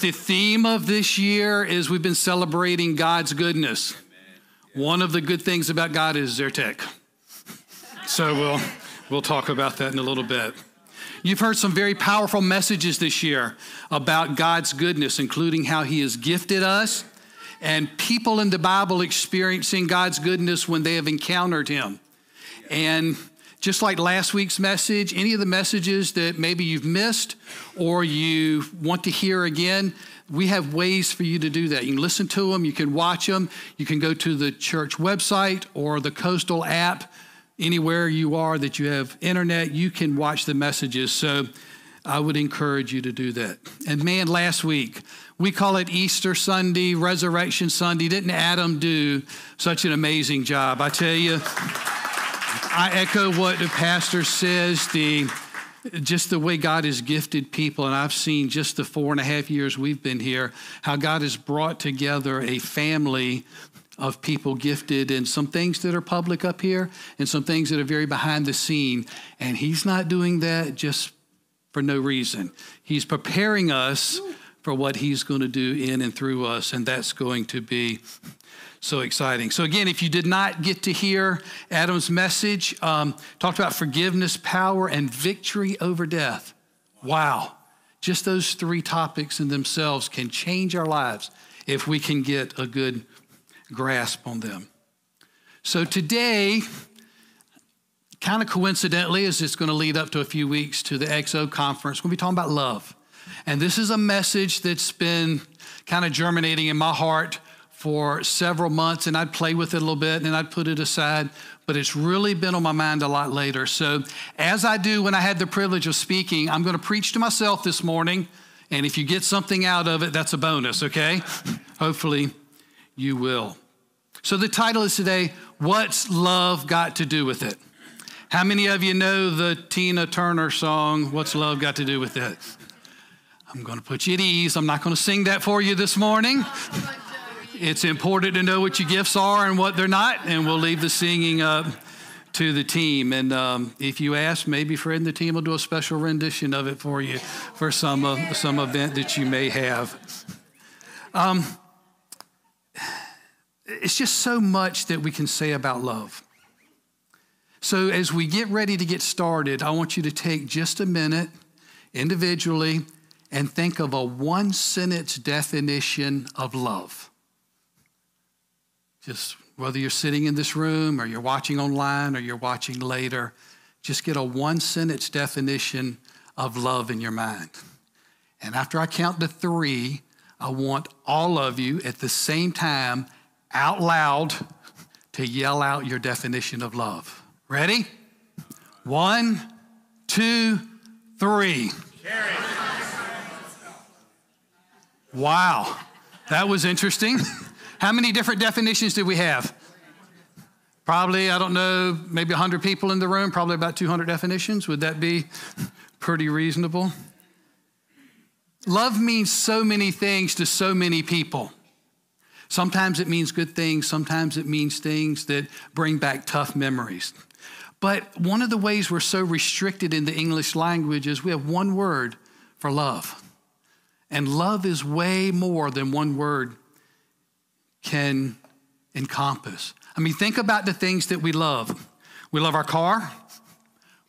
The theme of this year is we've been celebrating God's goodness. One of the good things about God is Zyrtec. So we'll, we'll talk about that in a little bit. You've heard some very powerful messages this year about God's goodness, including how He has gifted us and people in the Bible experiencing God's goodness when they have encountered Him. And just like last week's message, any of the messages that maybe you've missed or you want to hear again, we have ways for you to do that. You can listen to them, you can watch them, you can go to the church website or the Coastal app. Anywhere you are that you have internet, you can watch the messages. So I would encourage you to do that. And man, last week, we call it Easter Sunday, Resurrection Sunday. Didn't Adam do such an amazing job? I tell you. I echo what the pastor says, the just the way God has gifted people, and I've seen just the four and a half years we've been here, how God has brought together a family of people gifted in some things that are public up here and some things that are very behind the scene. And He's not doing that just for no reason. He's preparing us for what He's going to do in and through us, and that's going to be so exciting. So, again, if you did not get to hear Adam's message, um, talked about forgiveness, power, and victory over death. Wow. Just those three topics in themselves can change our lives if we can get a good grasp on them. So, today, kind of coincidentally, as it's going to lead up to a few weeks to the XO conference, we'll be talking about love. And this is a message that's been kind of germinating in my heart for several months and I'd play with it a little bit and I'd put it aside, but it's really been on my mind a lot later. So, as I do when I had the privilege of speaking, I'm going to preach to myself this morning. And if you get something out of it, that's a bonus, okay? Hopefully you will. So, the title is today What's Love Got to Do with It? How many of you know the Tina Turner song, What's Love Got to Do with It? I'm going to put you at ease. I'm not going to sing that for you this morning. It's important to know what your gifts are and what they're not, and we'll leave the singing up to the team. And um, if you ask, maybe Fred and the team will do a special rendition of it for you for some uh, some event that you may have. Um, it's just so much that we can say about love. So as we get ready to get started, I want you to take just a minute individually and think of a one sentence definition of love. Just whether you're sitting in this room or you're watching online or you're watching later, just get a one sentence definition of love in your mind. And after I count to three, I want all of you at the same time out loud to yell out your definition of love. Ready? One, two, three. Wow, that was interesting. How many different definitions do we have? Probably, I don't know, maybe 100 people in the room, probably about 200 definitions. Would that be pretty reasonable? Love means so many things to so many people. Sometimes it means good things, sometimes it means things that bring back tough memories. But one of the ways we're so restricted in the English language is we have one word for love. And love is way more than one word can encompass. I mean, think about the things that we love. We love our car,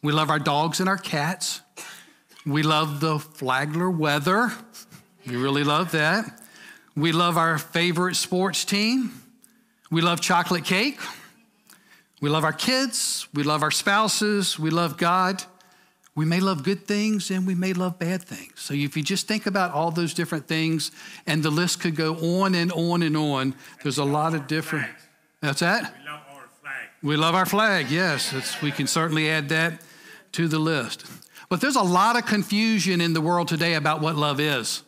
we love our dogs and our cats, we love the Flagler weather. We really love that. We love our favorite sports team. We love chocolate cake. We love our kids. We love our spouses. We love God. We may love good things and we may love bad things. So if you just think about all those different things, and the list could go on and on and on, there's a lot of different. That's that? We love our flag. We love our flag, yes. It's, we can certainly add that to the list. But there's a lot of confusion in the world today about what love is.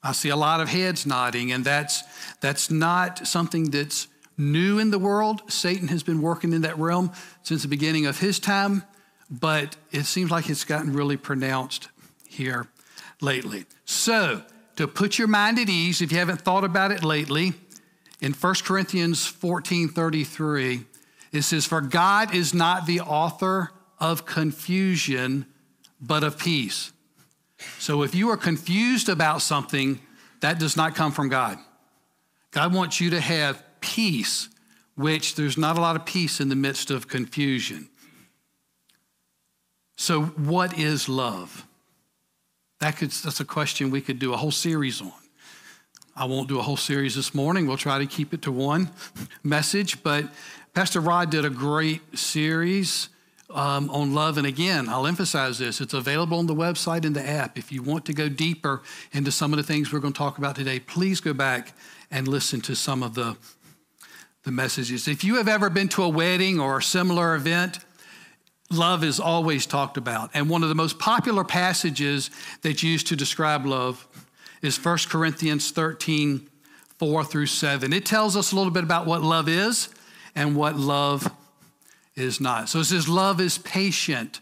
I see a lot of heads nodding, and that's, that's not something that's new in the world. Satan has been working in that realm since the beginning of his time but it seems like it's gotten really pronounced here lately. So, to put your mind at ease, if you haven't thought about it lately, in 1 Corinthians 14 33, it says, For God is not the author of confusion, but of peace. So if you are confused about something, that does not come from God. God wants you to have peace, which there's not a lot of peace in the midst of confusion. So, what is love? That could, that's a question we could do a whole series on. I won't do a whole series this morning. We'll try to keep it to one message. But Pastor Rod did a great series um, on love. And again, I'll emphasize this it's available on the website and the app. If you want to go deeper into some of the things we're going to talk about today, please go back and listen to some of the, the messages. If you have ever been to a wedding or a similar event, love is always talked about. And one of the most popular passages that's used to describe love is 1 Corinthians 13, 4 through 7. It tells us a little bit about what love is and what love is not. So it says, Love is patient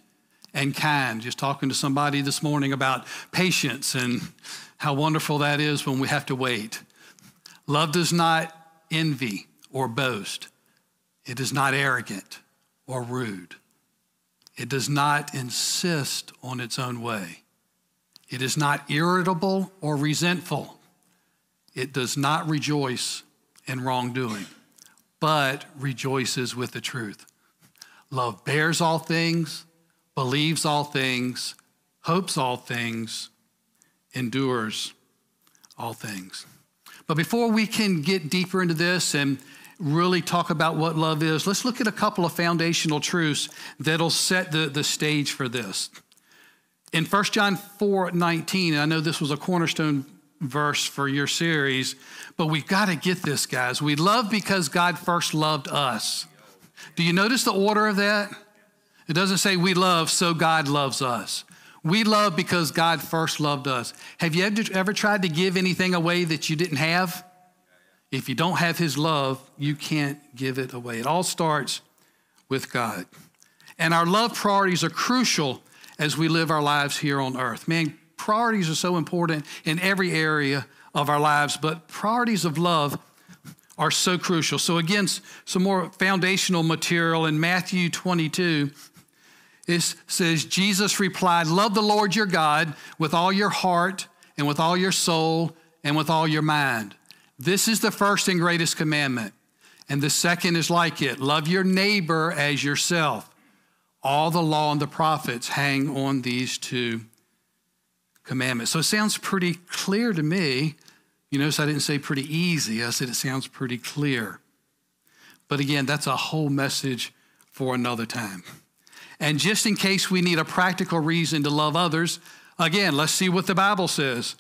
and kind. Just talking to somebody this morning about patience and how wonderful that is when we have to wait. Love does not envy or boast, it is not arrogant or rude. It does not insist on its own way. It is not irritable or resentful. It does not rejoice in wrongdoing, but rejoices with the truth. Love bears all things, believes all things, hopes all things, endures all things. But before we can get deeper into this and really talk about what love is, let's look at a couple of foundational truths that'll set the, the stage for this. In 1 John 4 19, I know this was a cornerstone verse for your series, but we've got to get this, guys. We love because God first loved us. Do you notice the order of that? It doesn't say we love so God loves us. We love because God first loved us. Have you ever, ever tried to give anything away that you didn't have? If you don't have His love, you can't give it away. It all starts with God. And our love priorities are crucial as we live our lives here on earth. Man, priorities are so important in every area of our lives, but priorities of love are so crucial. So, again, some more foundational material in Matthew 22. It says, Jesus replied, Love the Lord your God with all your heart and with all your soul and with all your mind. This is the first and greatest commandment. And the second is like it love your neighbor as yourself. All the law and the prophets hang on these two commandments. So it sounds pretty clear to me you notice I didn't say pretty easy, I said it sounds pretty clear. But again, that's a whole message for another time. And just in case we need a practical reason to love others, again, let's see what the Bible says.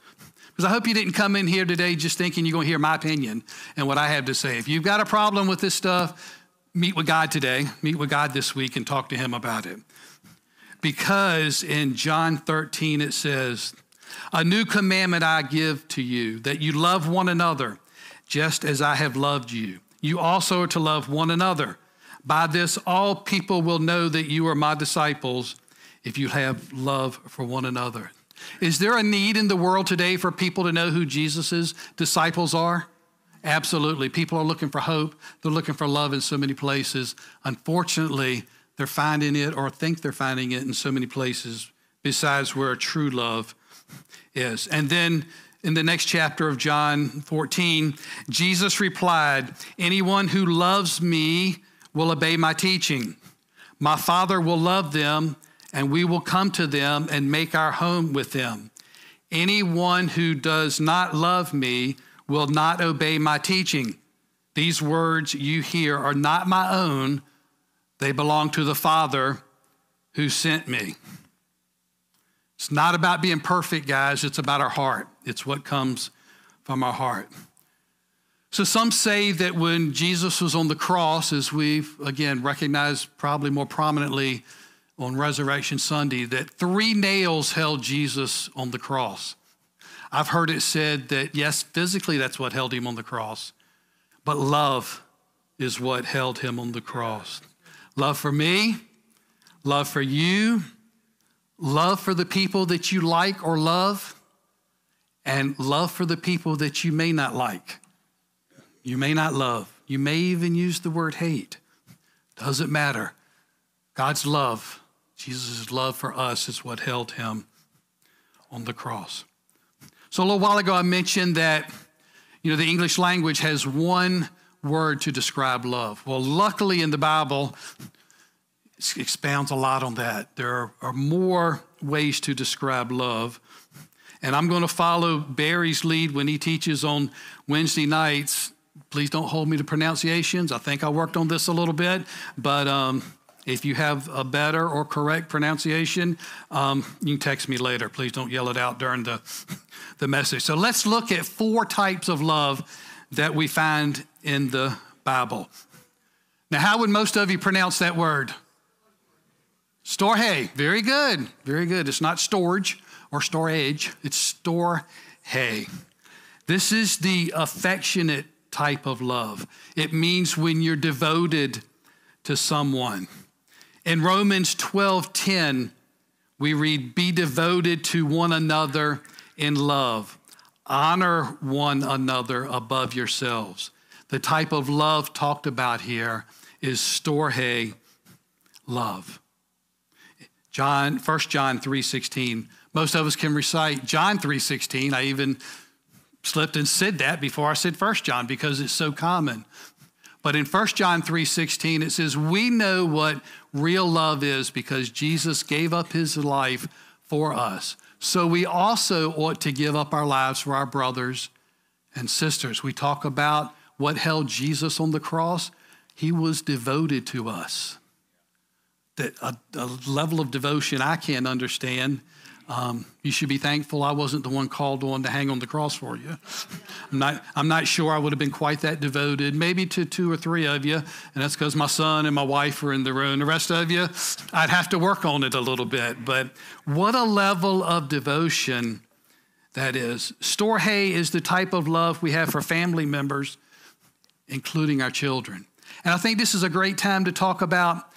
Because I hope you didn't come in here today just thinking you're going to hear my opinion and what I have to say. If you've got a problem with this stuff, meet with God today, meet with God this week, and talk to Him about it. Because in John 13 it says, a new commandment I give to you, that you love one another, just as I have loved you. You also are to love one another. By this, all people will know that you are my disciples if you have love for one another. Is there a need in the world today for people to know who Jesus' disciples are? Absolutely. People are looking for hope. They're looking for love in so many places. Unfortunately, they're finding it or think they're finding it in so many places besides where true love is. And then in the next chapter of John 14, Jesus replied, Anyone who loves me will obey my teaching. My Father will love them, and we will come to them and make our home with them. Anyone who does not love me will not obey my teaching. These words you hear are not my own, they belong to the Father who sent me. It's not about being perfect, guys. It's about our heart. It's what comes from our heart. So some say that when Jesus was on the cross, as we've again recognized probably more prominently on Resurrection Sunday, that three nails held Jesus on the cross. I've heard it said that yes, physically that's what held him on the cross, but love is what held him on the cross. Love for me, love for you, love for the people that you like or love, and love for the people that you may not like. You may not love. You may even use the word hate. Doesn't matter. God's love, Jesus' love for us, is what held him on the cross. So a little while ago, I mentioned that, you know, the English language has one word to describe love. Well, luckily in the Bible, it expounds a lot on that. There are more ways to describe love. And I'm going to follow Barry's lead when he teaches on Wednesday nights. Please don't hold me to pronunciations. I think I worked on this a little bit, but um, if you have a better or correct pronunciation, um, you can text me later. Please don't yell it out during the, the message. So let's look at four types of love that we find in the Bible. Now, how would most of you pronounce that word? Storge. Very good. Very good. It's not storage or storage, it's storge. This is the affectionate type of love. It means when you're devoted to someone. In Romans 12:10, we read, "Be devoted to one another in love. Honor one another above yourselves." The type of love talked about here is storge love. John, 1 John 3:16. Most of us can recite John 3:16. I even slipped and said that before I said 1 John because it's so common. But in 1 John 3:16 it says we know what real love is because Jesus gave up his life for us. So we also ought to give up our lives for our brothers and sisters. We talk about what held Jesus on the cross. He was devoted to us. That a, a level of devotion I can't understand um, you should be thankful I wasn't the one called on to hang on the cross for you. I'm not, I'm not sure I would have been quite that devoted, maybe to two or three of you, and that's because my son and my wife are in the room. The rest of you, I'd have to work on it a little bit. But what a level of devotion that is. Storge is the type of love we have for family members, including our children. And I think this is a great time to talk about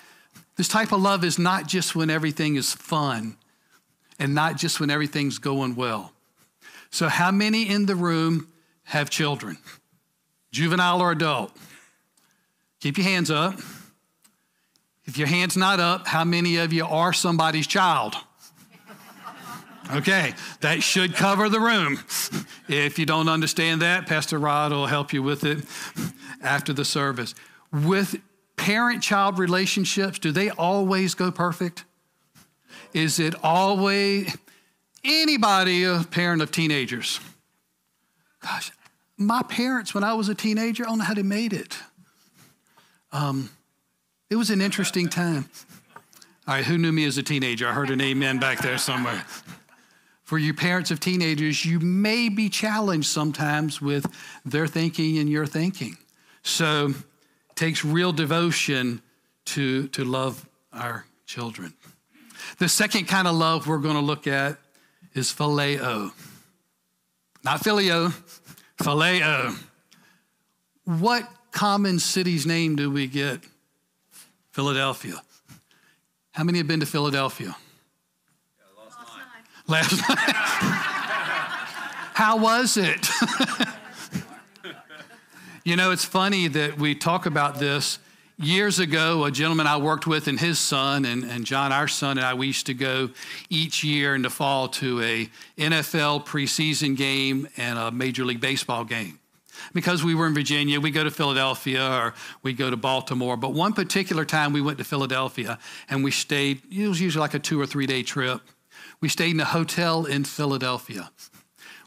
this type of love is not just when everything is fun and not just when everything's going well. So, how many in the room have children, juvenile or adult? Keep your hands up. If your hand's not up, how many of you are somebody's child? Okay, that should cover the room. If you don't understand that, Pastor Rod will help you with it after the service. With parent child relationships, do they always go perfect? is it always anybody a parent of teenagers? Gosh, my parents, when I was a teenager, I don't know how they made it. Um, it was an interesting time. All right, who knew me as a teenager? I heard an amen back there somewhere. For you parents of teenagers, you may be challenged sometimes with their thinking and your thinking. So takes real devotion to, to love our children. The second kind of love we're going to look at is phileo. Not filio, phileo. What common city's name do we get? Philadelphia. How many have been to Philadelphia? Yeah, last, last night. Last night. How was it? you know, it's funny that we talk about this Years ago, a gentleman I worked with and his son, and, and John, our son, and I, we used to go each year in the fall to a NFL preseason game and a Major League Baseball game. Because we were in Virginia, we go to Philadelphia or we go to Baltimore. But one particular time we went to Philadelphia and we stayed, it was usually like a two or three day trip. We stayed in a hotel in Philadelphia.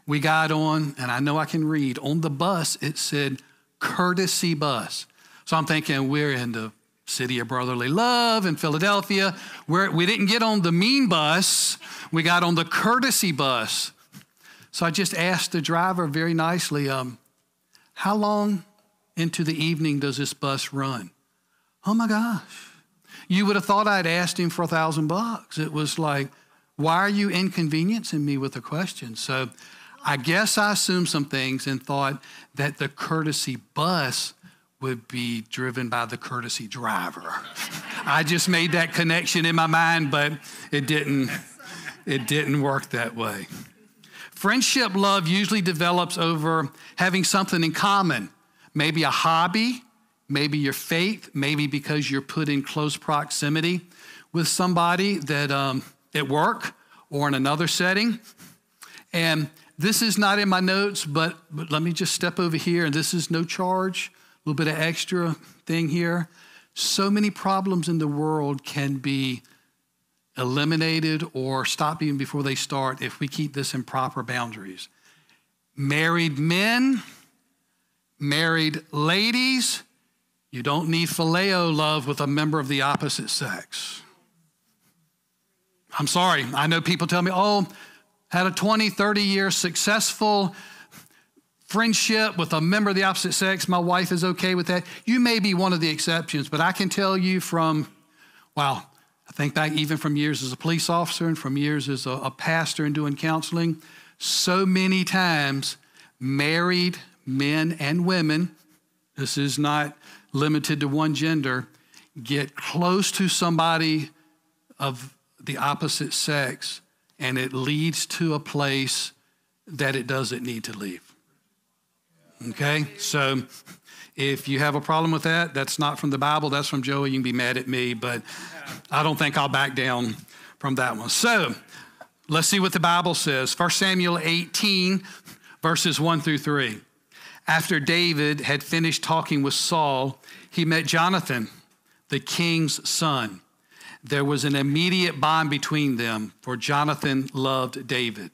We got on, and I know I can read, on the bus it said courtesy bus. So I'm thinking we're in the city of brotherly love in Philadelphia. We're, we didn't get on the mean bus, we got on the courtesy bus. So I just asked the driver very nicely, um, How long into the evening does this bus run? Oh my gosh. You would have thought I'd asked him for a thousand bucks. It was like, Why are you inconveniencing me with a question? So I guess I assumed some things and thought that the courtesy bus would be driven by the courtesy driver. I just made that connection in my mind, but it didn't, it didn't work that way. Friendship love usually develops over having something in common, maybe a hobby, maybe your faith, maybe because you're put in close proximity with somebody that um, at work or in another setting. And this is not in my notes, but, but let me just step over here, and this is no charge, a little bit of extra thing here. So many problems in the world can be eliminated or stopped even before they start if we keep this in proper boundaries. Married men, married ladies, you don't need phileo love with a member of the opposite sex. I'm sorry, I know people tell me, oh, had a 20, 30 year successful friendship with a member of the opposite sex. My wife is okay with that. You may be one of the exceptions, but I can tell you from, wow, I think back even from years as a police officer and from years as a, a pastor and doing counseling, so many times married men and women, this is not limited to one gender, get close to somebody of the opposite sex and it leads to a place that it doesn't need to leave. Okay? So if you have a problem with that, that's not from the Bible, that's from Joey. You can be mad at me, but I don't think I'll back down from that one. So let's see what the Bible says. 1 Samuel 18, verses 1 through 3. After David had finished talking with Saul, he met Jonathan, the king's son. There was an immediate bond between them, for Jonathan loved David.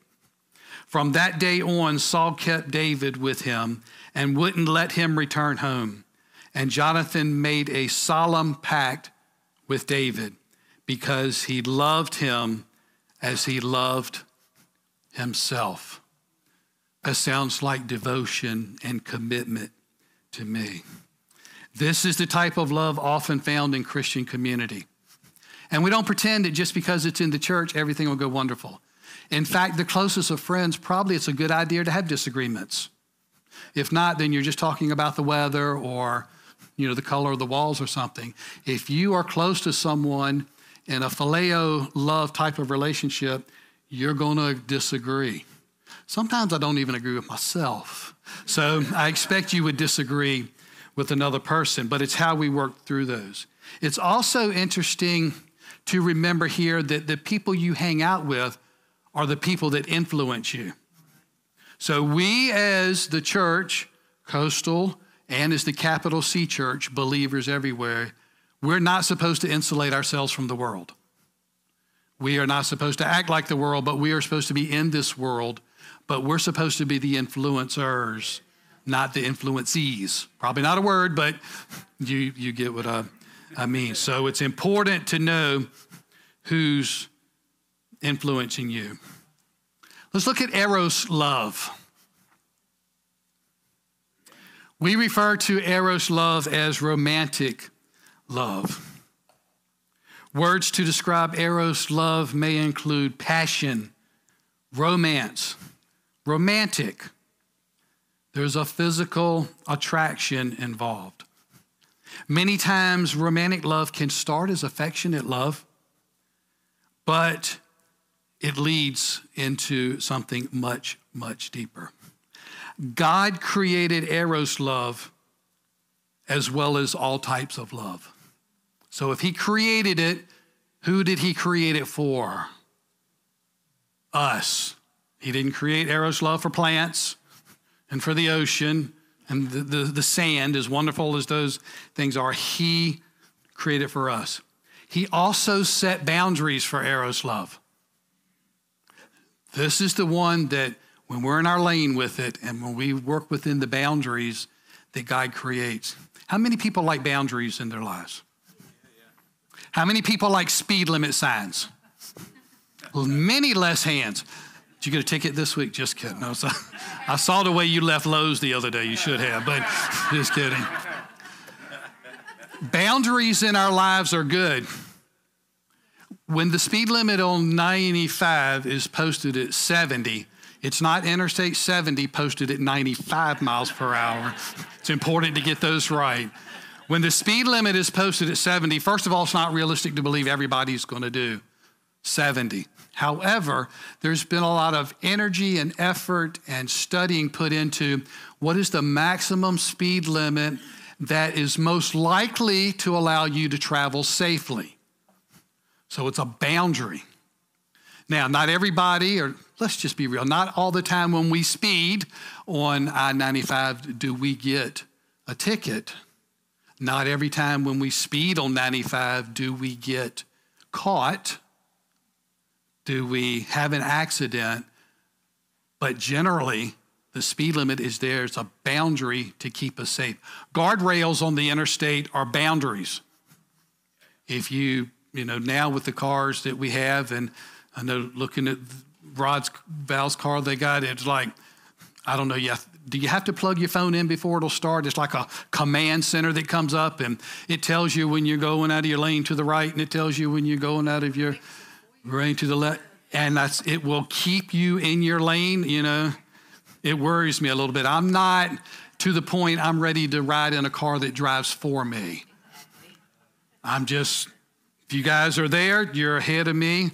From that day on, Saul kept David with him and wouldn't let him return home. And Jonathan made a solemn pact with David because he loved him as he loved himself. That sounds like devotion and commitment to me. This is the type of love often found in Christian community. And we don't pretend that just because it's in the church, everything will go wonderful. In fact, the closest of friends, probably it's a good idea to have disagreements. If not, then you're just talking about the weather or you know the color of the walls or something. If you are close to someone in a phileo love type of relationship, you're going to disagree. Sometimes I don't even agree with myself. So I expect you would disagree with another person, but it's how we work through those. It's also interesting to remember here that the people you hang out with are the people that influence you. So, we as the church, coastal, and as the capital C church, believers everywhere, we're not supposed to insulate ourselves from the world. We are not supposed to act like the world, but we are supposed to be in this world, but we're supposed to be the influencers, not the influencees. Probably not a word, but you, you get what I, I mean. So it's important to know who's influencing you. Let's look at Eros love. We refer to Eros love as romantic love. Words to describe Eros love may include passion, romance, romantic. There's a physical attraction involved. Many times, romantic love can start as affectionate love, but it leads into something much, much deeper. God created Eros love as well as all types of love. So if He created it, who did He create it for? Us. He didn't create Eros love for plants and for the ocean and the, the, the sand, as wonderful as those things are. He created for us. He also set boundaries for Eros love. This is the one that when we're in our lane with it and when we work within the boundaries that God creates. How many people like boundaries in their lives? How many people like speed limit signs? Many less hands. Did you get a ticket this week? Just kidding. No, so, I saw the way you left Lowe's the other day. You should have, but just kidding. Boundaries in our lives are good. When the speed limit on 95 is posted at 70, it's not Interstate 70 posted at 95 miles per hour. It's important to get those right. When the speed limit is posted at 70, first of all, it's not realistic to believe everybody's going to do 70. However, there's been a lot of energy and effort and studying put into what is the maximum speed limit that is most likely to allow you to travel safely. So it's a boundary. Now, not everybody, or let's just be real, not all the time when we speed on I 95 do we get a ticket. Not every time when we speed on 95 do we get caught. Do we have an accident? But generally, the speed limit is there. It's a boundary to keep us safe. Guardrails on the interstate are boundaries. If you, you know, now with the cars that we have, and I know looking at Rod's Val's car they got, it's like, I don't know, you have, do you have to plug your phone in before it'll start? It's like a command center that comes up and it tells you when you're going out of your lane to the right and it tells you when you're going out of your lane to the left. And that's it will keep you in your lane, you know. It worries me a little bit. I'm not to the point I'm ready to ride in a car that drives for me. I'm just, if you guys are there, you're ahead of me.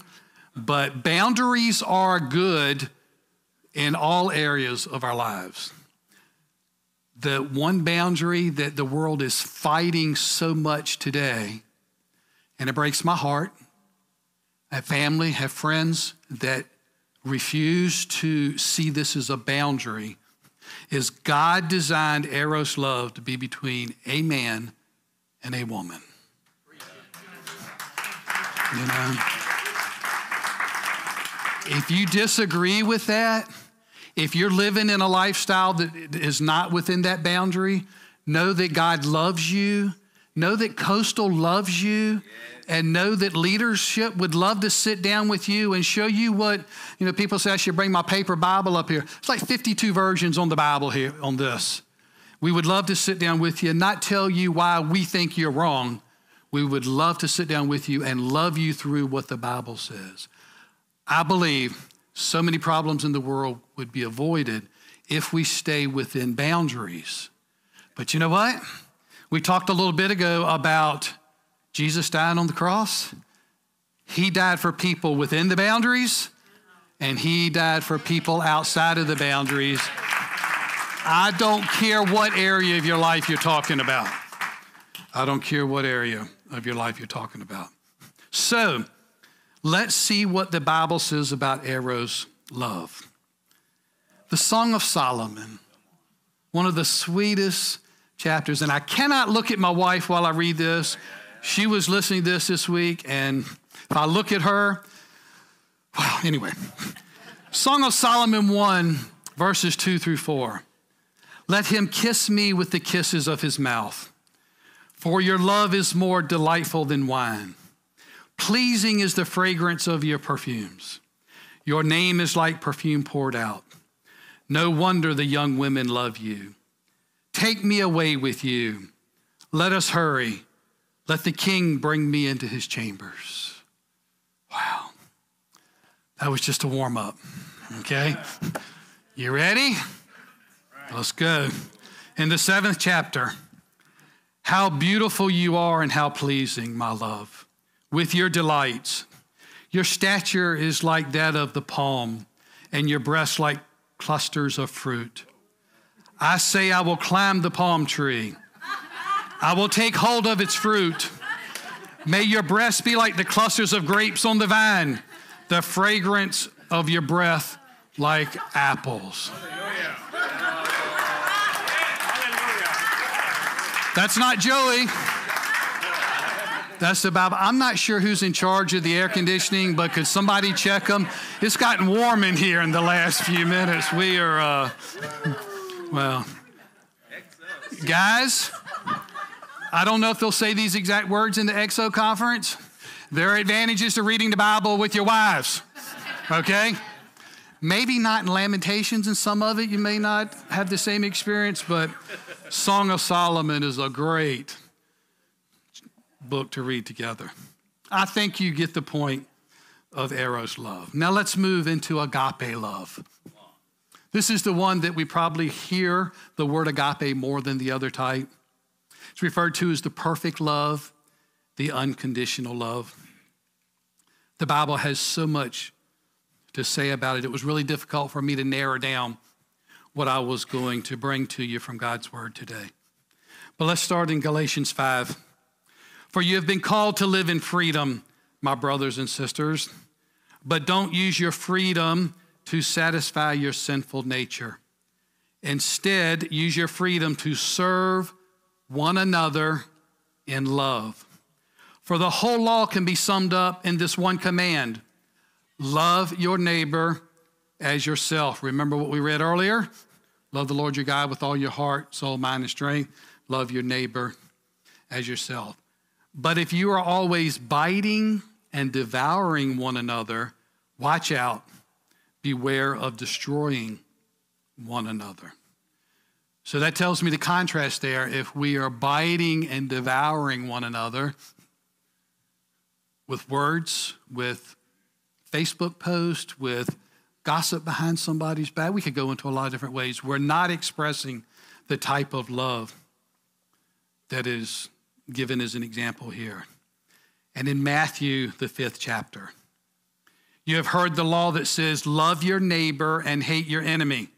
But boundaries are good in all areas of our lives. The one boundary that the world is fighting so much today, and it breaks my heart. Have family, have friends that refuse to see this as a boundary, is God designed Eros love to be between a man and a woman. You know? If you disagree with that, if you're living in a lifestyle that is not within that boundary, know that God loves you. Know that Coastal loves you. And know that leadership would love to sit down with you and show you what, you know, people say I should bring my paper Bible up here. It's like 52 versions on the Bible here on this. We would love to sit down with you and not tell you why we think you're wrong. We would love to sit down with you and love you through what the Bible says. I believe so many problems in the world would be avoided if we stay within boundaries. But you know what? We talked a little bit ago about Jesus dying on the cross. He died for people within the boundaries, and He died for people outside of the boundaries. I don't care what area of your life you're talking about. I don't care what area of your life you're talking about. So, Let's see what the Bible says about Eros love. The Song of Solomon, one of the sweetest chapters. And I cannot look at my wife while I read this. She was listening to this this week, and if I look at her, well, anyway. Song of Solomon 1, verses 2 through 4. Let him kiss me with the kisses of his mouth, for your love is more delightful than wine. Pleasing is the fragrance of your perfumes. Your name is like perfume poured out. No wonder the young women love you. Take me away with you. Let us hurry. Let the king bring me into his chambers. Wow. That was just a warm up. Okay? You ready? Let's go. In the seventh chapter, how beautiful you are and how pleasing, my love with your delights. Your stature is like that of the palm, and your breasts like clusters of fruit. I say, I will climb the palm tree. I will take hold of its fruit. May your breasts be like the clusters of grapes on the vine, the fragrance of your breath like apples. That's not Joey. That's the Bible. I'm not sure who's in charge of the air conditioning, but could somebody check them? It's gotten warm in here in the last few minutes. We are, uh, well, guys, I don't know if they'll say these exact words in the XO conference. There are advantages to reading the Bible with your wives, okay? Maybe not in Lamentations and some of it, you may not have the same experience, but Song of Solomon is a great book to read together. I think you get the point of Eros love. Now let's move into agape love. This is the one that we probably hear the word agape more than the other type. It's referred to as the perfect love, the unconditional love. The Bible has so much to say about it. It was really difficult for me to narrow down what I was going to bring to you from God's word today. But let's start in Galatians 5. For you have been called to live in freedom, my brothers and sisters. but don't use your freedom to satisfy your sinful nature. Instead, use your freedom to serve one another in love. For the whole law can be summed up in this one command love your neighbor as yourself. Remember what we read earlier? Love the Lord your God with all your heart, soul, mind, and strength. Love your neighbor as yourself. But if you are always biting and devouring one another, watch out. Beware of destroying one another. So that tells me the contrast there. If we are biting and devouring one another with words, with Facebook posts, with gossip behind somebody's back, we could go into a lot of different ways. We're not expressing the type of love that is given as an example here. And in Matthew, the fifth chapter, you have heard the law that says, Love your neighbor and hate your enemy.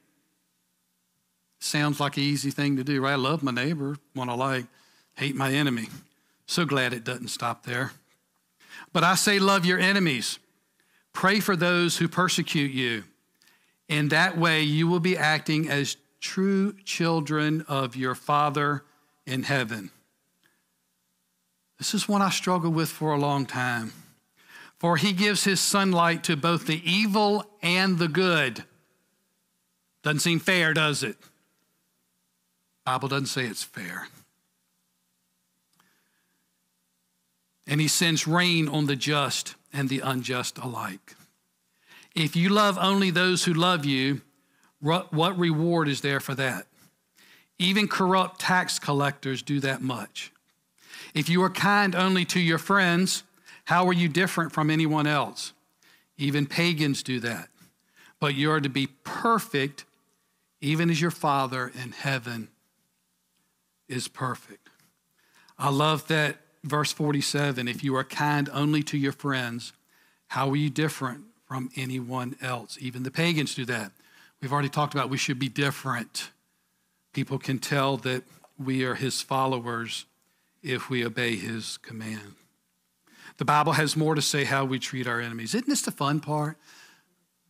Sounds like an easy thing to do, right? I love my neighbor, want to like, hate my enemy. So glad it doesn't stop there. But I say, love your enemies. Pray for those who persecute you. In that way, you will be acting as true children of your Father in heaven. This is one I struggled with for a long time. For he gives his sunlight to both the evil and the good. Doesn't seem fair, does it? Bible doesn't say it's fair. And he sends rain on the just and the unjust alike. If you love only those who love you, what reward is there for that? Even corrupt tax collectors do that much. If you are kind only to your friends, how are you different from anyone else? Even pagans do that. But you are to be perfect, even as your Father in heaven is perfect. I love that verse 47 if you are kind only to your friends, how are you different from anyone else? Even the pagans do that. We've already talked about we should be different. People can tell that we are his followers if we obey his command. The Bible has more to say how we treat our enemies. Isn't this the fun part?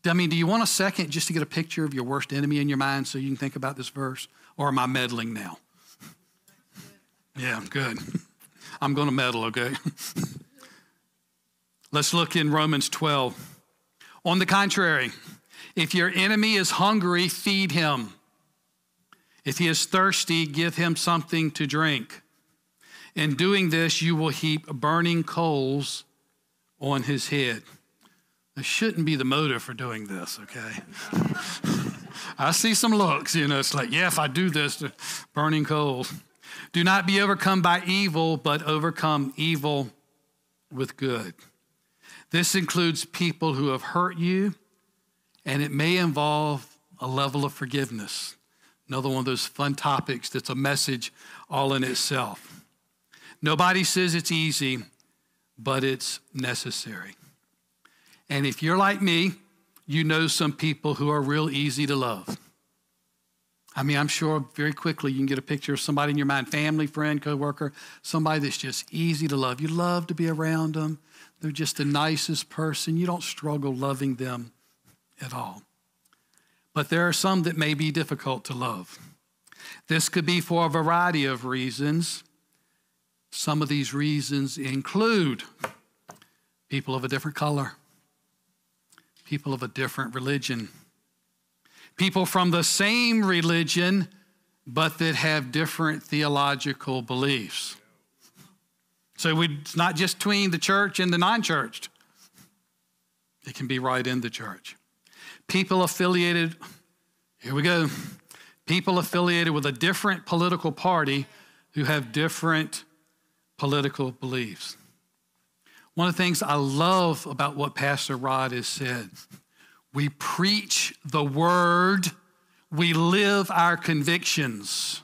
I mean, do you want a second just to get a picture of your worst enemy in your mind so you can think about this verse? Or am I meddling now? Yeah, good. I'm going to meddle, okay? Let's look in Romans 12. On the contrary, if your enemy is hungry, feed him. If he is thirsty, give him something to drink. In doing this, you will heap burning coals on his head. There shouldn't be the motive for doing this, okay? I see some looks, you know, it's like, yeah, if I do this, burning coals. Do not be overcome by evil, but overcome evil with good. This includes people who have hurt you, and it may involve a level of forgiveness. Another one of those fun topics that's a message all in itself. Nobody says it's easy, but it's necessary. And if you're like me, you know some people who are real easy to love. I mean, I'm sure very quickly you can get a picture of somebody in your mind, family, friend, coworker, somebody that's just easy to love. You love to be around them. They're just the nicest person. You don't struggle loving them at all. But there are some that may be difficult to love. This could be for a variety of reasons. Some of these reasons include people of a different color, people of a different religion people from the same religion, but that have different theological beliefs. So it's not just between the church and the non church, it can be right in the church. People affiliated, here we go, people affiliated with a different political party who have different political beliefs. One of the things I love about what Pastor Rod has said we preach the word, we live our convictions.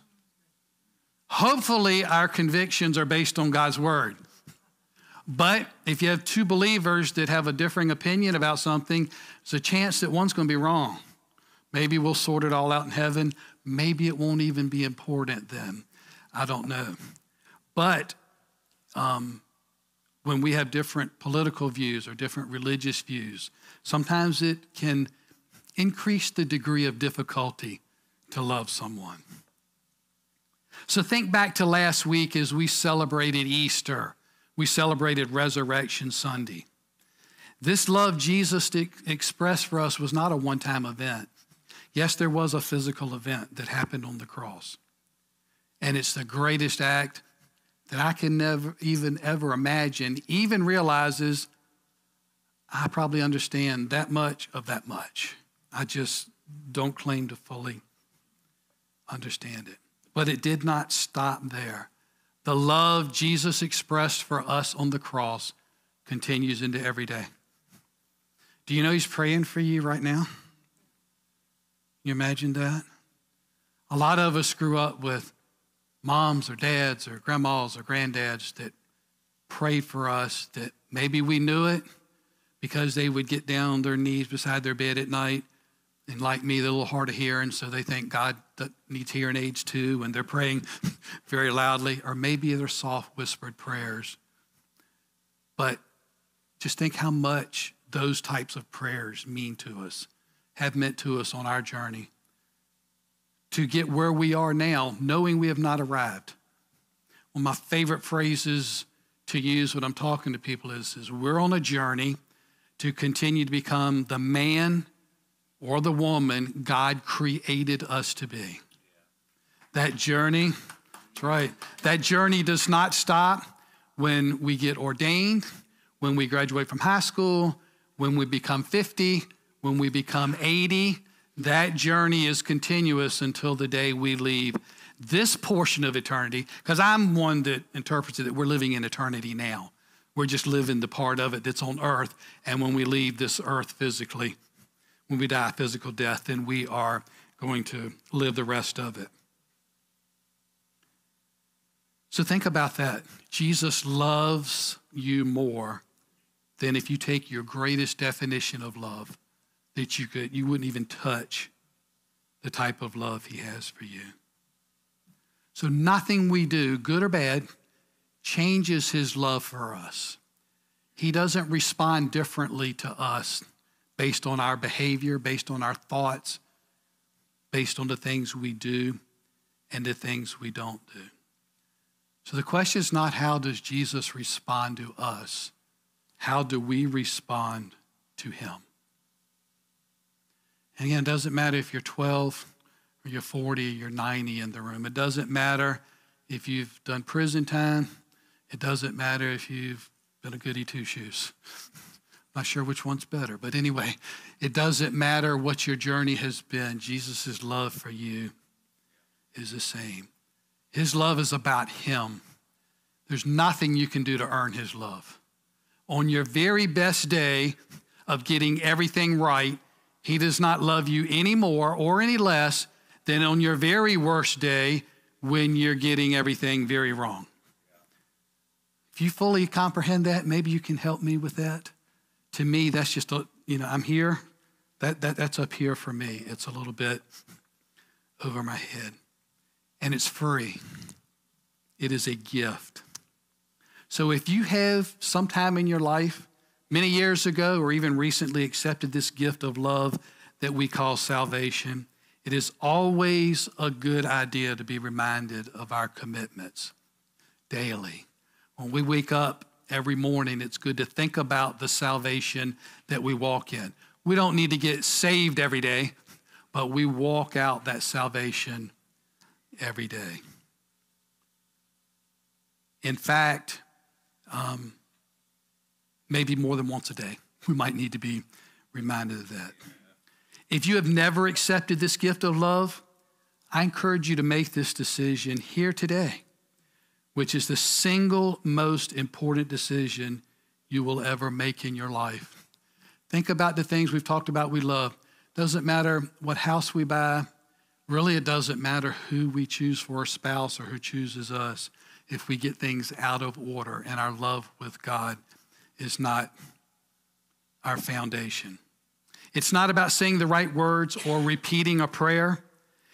Hopefully, our convictions are based on God's word. But if you have two believers that have a differing opinion about something, there's a chance that one's going to be wrong. Maybe we'll sort it all out in heaven. Maybe it won't even be important then. I don't know. But um, when we have different political views or different religious views. Sometimes it can increase the degree of difficulty to love someone. So think back to last week as we celebrated Easter, we celebrated Resurrection Sunday. This love Jesus expressed for us was not a one time event. Yes, there was a physical event that happened on the cross. And it's the greatest act that I can never even ever imagine, even realizes I probably understand that much of that much. I just don't claim to fully understand it. But it did not stop there. The love Jesus expressed for us on the cross continues into every day. Do you know He's praying for you right now? You imagine that? A lot of us grew up with moms or dads or grandmas or granddads that prayed for us that maybe we knew it because they would get down their knees beside their bed at night and like me, they're a little hard of hearing, so they think God needs hearing aids too, and they're praying very loudly, or maybe they're soft whispered prayers. But just think how much those types of prayers mean to us, have meant to us on our journey to get where we are now, knowing we have not arrived. One of my favorite phrases to use when I'm talking to people is, is we're on a journey to continue to become the man or the woman God created us to be. That journey, that's right, that journey does not stop when we get ordained, when we graduate from high school, when we become 50, when we become 80. That journey is continuous until the day we leave this portion of eternity, because I'm one that interprets it that we're living in eternity now. We're just living the part of it that's on earth. And when we leave this earth physically, when we die physical death, then we are going to live the rest of it. So think about that. Jesus loves you more than if you take your greatest definition of love that you could you wouldn't even touch the type of love he has for you. So nothing we do, good or bad, changes his love for us. He doesn't respond differently to us based on our behavior, based on our thoughts, based on the things we do and the things we don't do. So the question is not how does Jesus respond to us? How do we respond to him? And again, it doesn't matter if you're 12 or you're 40 or you're 90 in the room. It doesn't matter if you've done prison time. It doesn't matter if you've been a goody two shoes. Not sure which one's better, but anyway, it doesn't matter what your journey has been. Jesus' love for you is the same. His love is about Him. There's nothing you can do to earn His love. On your very best day of getting everything right, He does not love you any more or any less than on your very worst day when you're getting everything very wrong. If you fully comprehend that, maybe you can help me with that to me, that's just a, you know, I'm here. That, that, that's up here for me. It's a little bit over my head. And it's free, it is a gift. So if you have sometime in your life, many years ago or even recently accepted this gift of love that we call salvation, it is always a good idea to be reminded of our commitments daily. When we wake up every morning, it's good to think about the salvation that we walk in. We don't need to get saved every day, but we walk out that salvation every day. In fact, um, maybe more than once a day, we might need to be reminded of that. If you have never accepted this gift of love, I encourage you to make this decision here today which is the single most important decision you will ever make in your life. Think about the things we've talked about we love. Doesn't matter what house we buy, really, it doesn't matter who we choose for a spouse or who chooses us if we get things out of order and our love with God is not our foundation. It's not about saying the right words or repeating a prayer.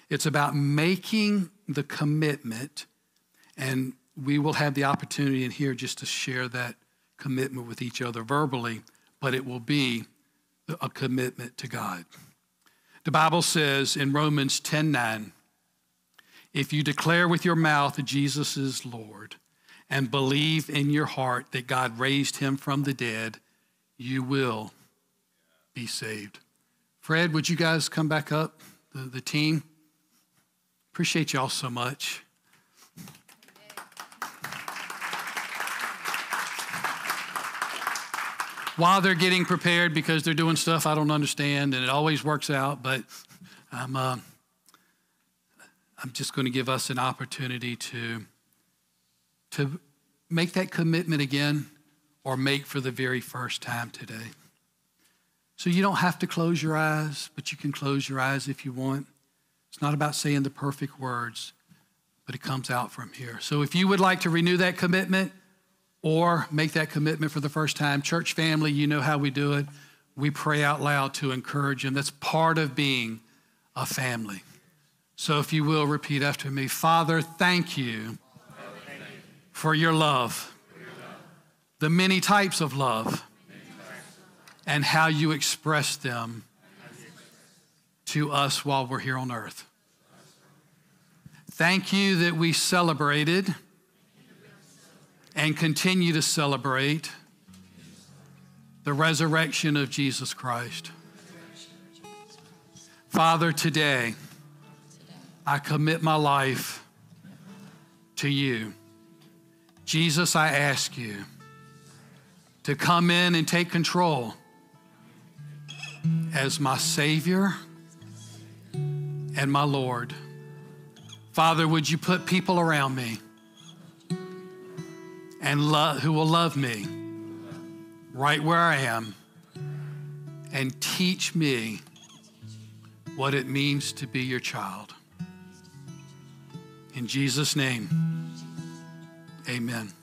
It's about making the commitment and we will have the opportunity in here just to share that commitment with each other verbally, but it will be a commitment to God. The Bible says in Romans 10 9, if you declare with your mouth Jesus is Lord and believe in your heart that God raised him from the dead, you will be saved. Fred, would you guys come back up, the, the team? Appreciate y'all so much. While they're getting prepared because they're doing stuff I don't understand and it always works out, but I'm, uh, I'm just going to give us an opportunity to, to make that commitment again or make for the very first time today. So you don't have to close your eyes, but you can close your eyes if you want. It's not about saying the perfect words, but it comes out from here. So if you would like to renew that commitment or make that commitment for the first time, church family, you know how we do it. We pray out loud to encourage them. That's part of being a family. So if you will repeat after me Father, thank you for your love, the many types of love and how you express them to us while we're here on earth. Thank you that we celebrated and continue to celebrate the resurrection of Jesus Christ. Father, today I commit my life to you. Jesus, I ask you to come in and take control as my Savior and my Lord. Father, would you put people around me and love, who will love me right where I am and teach me what it means to be your child. In Jesus' name, amen.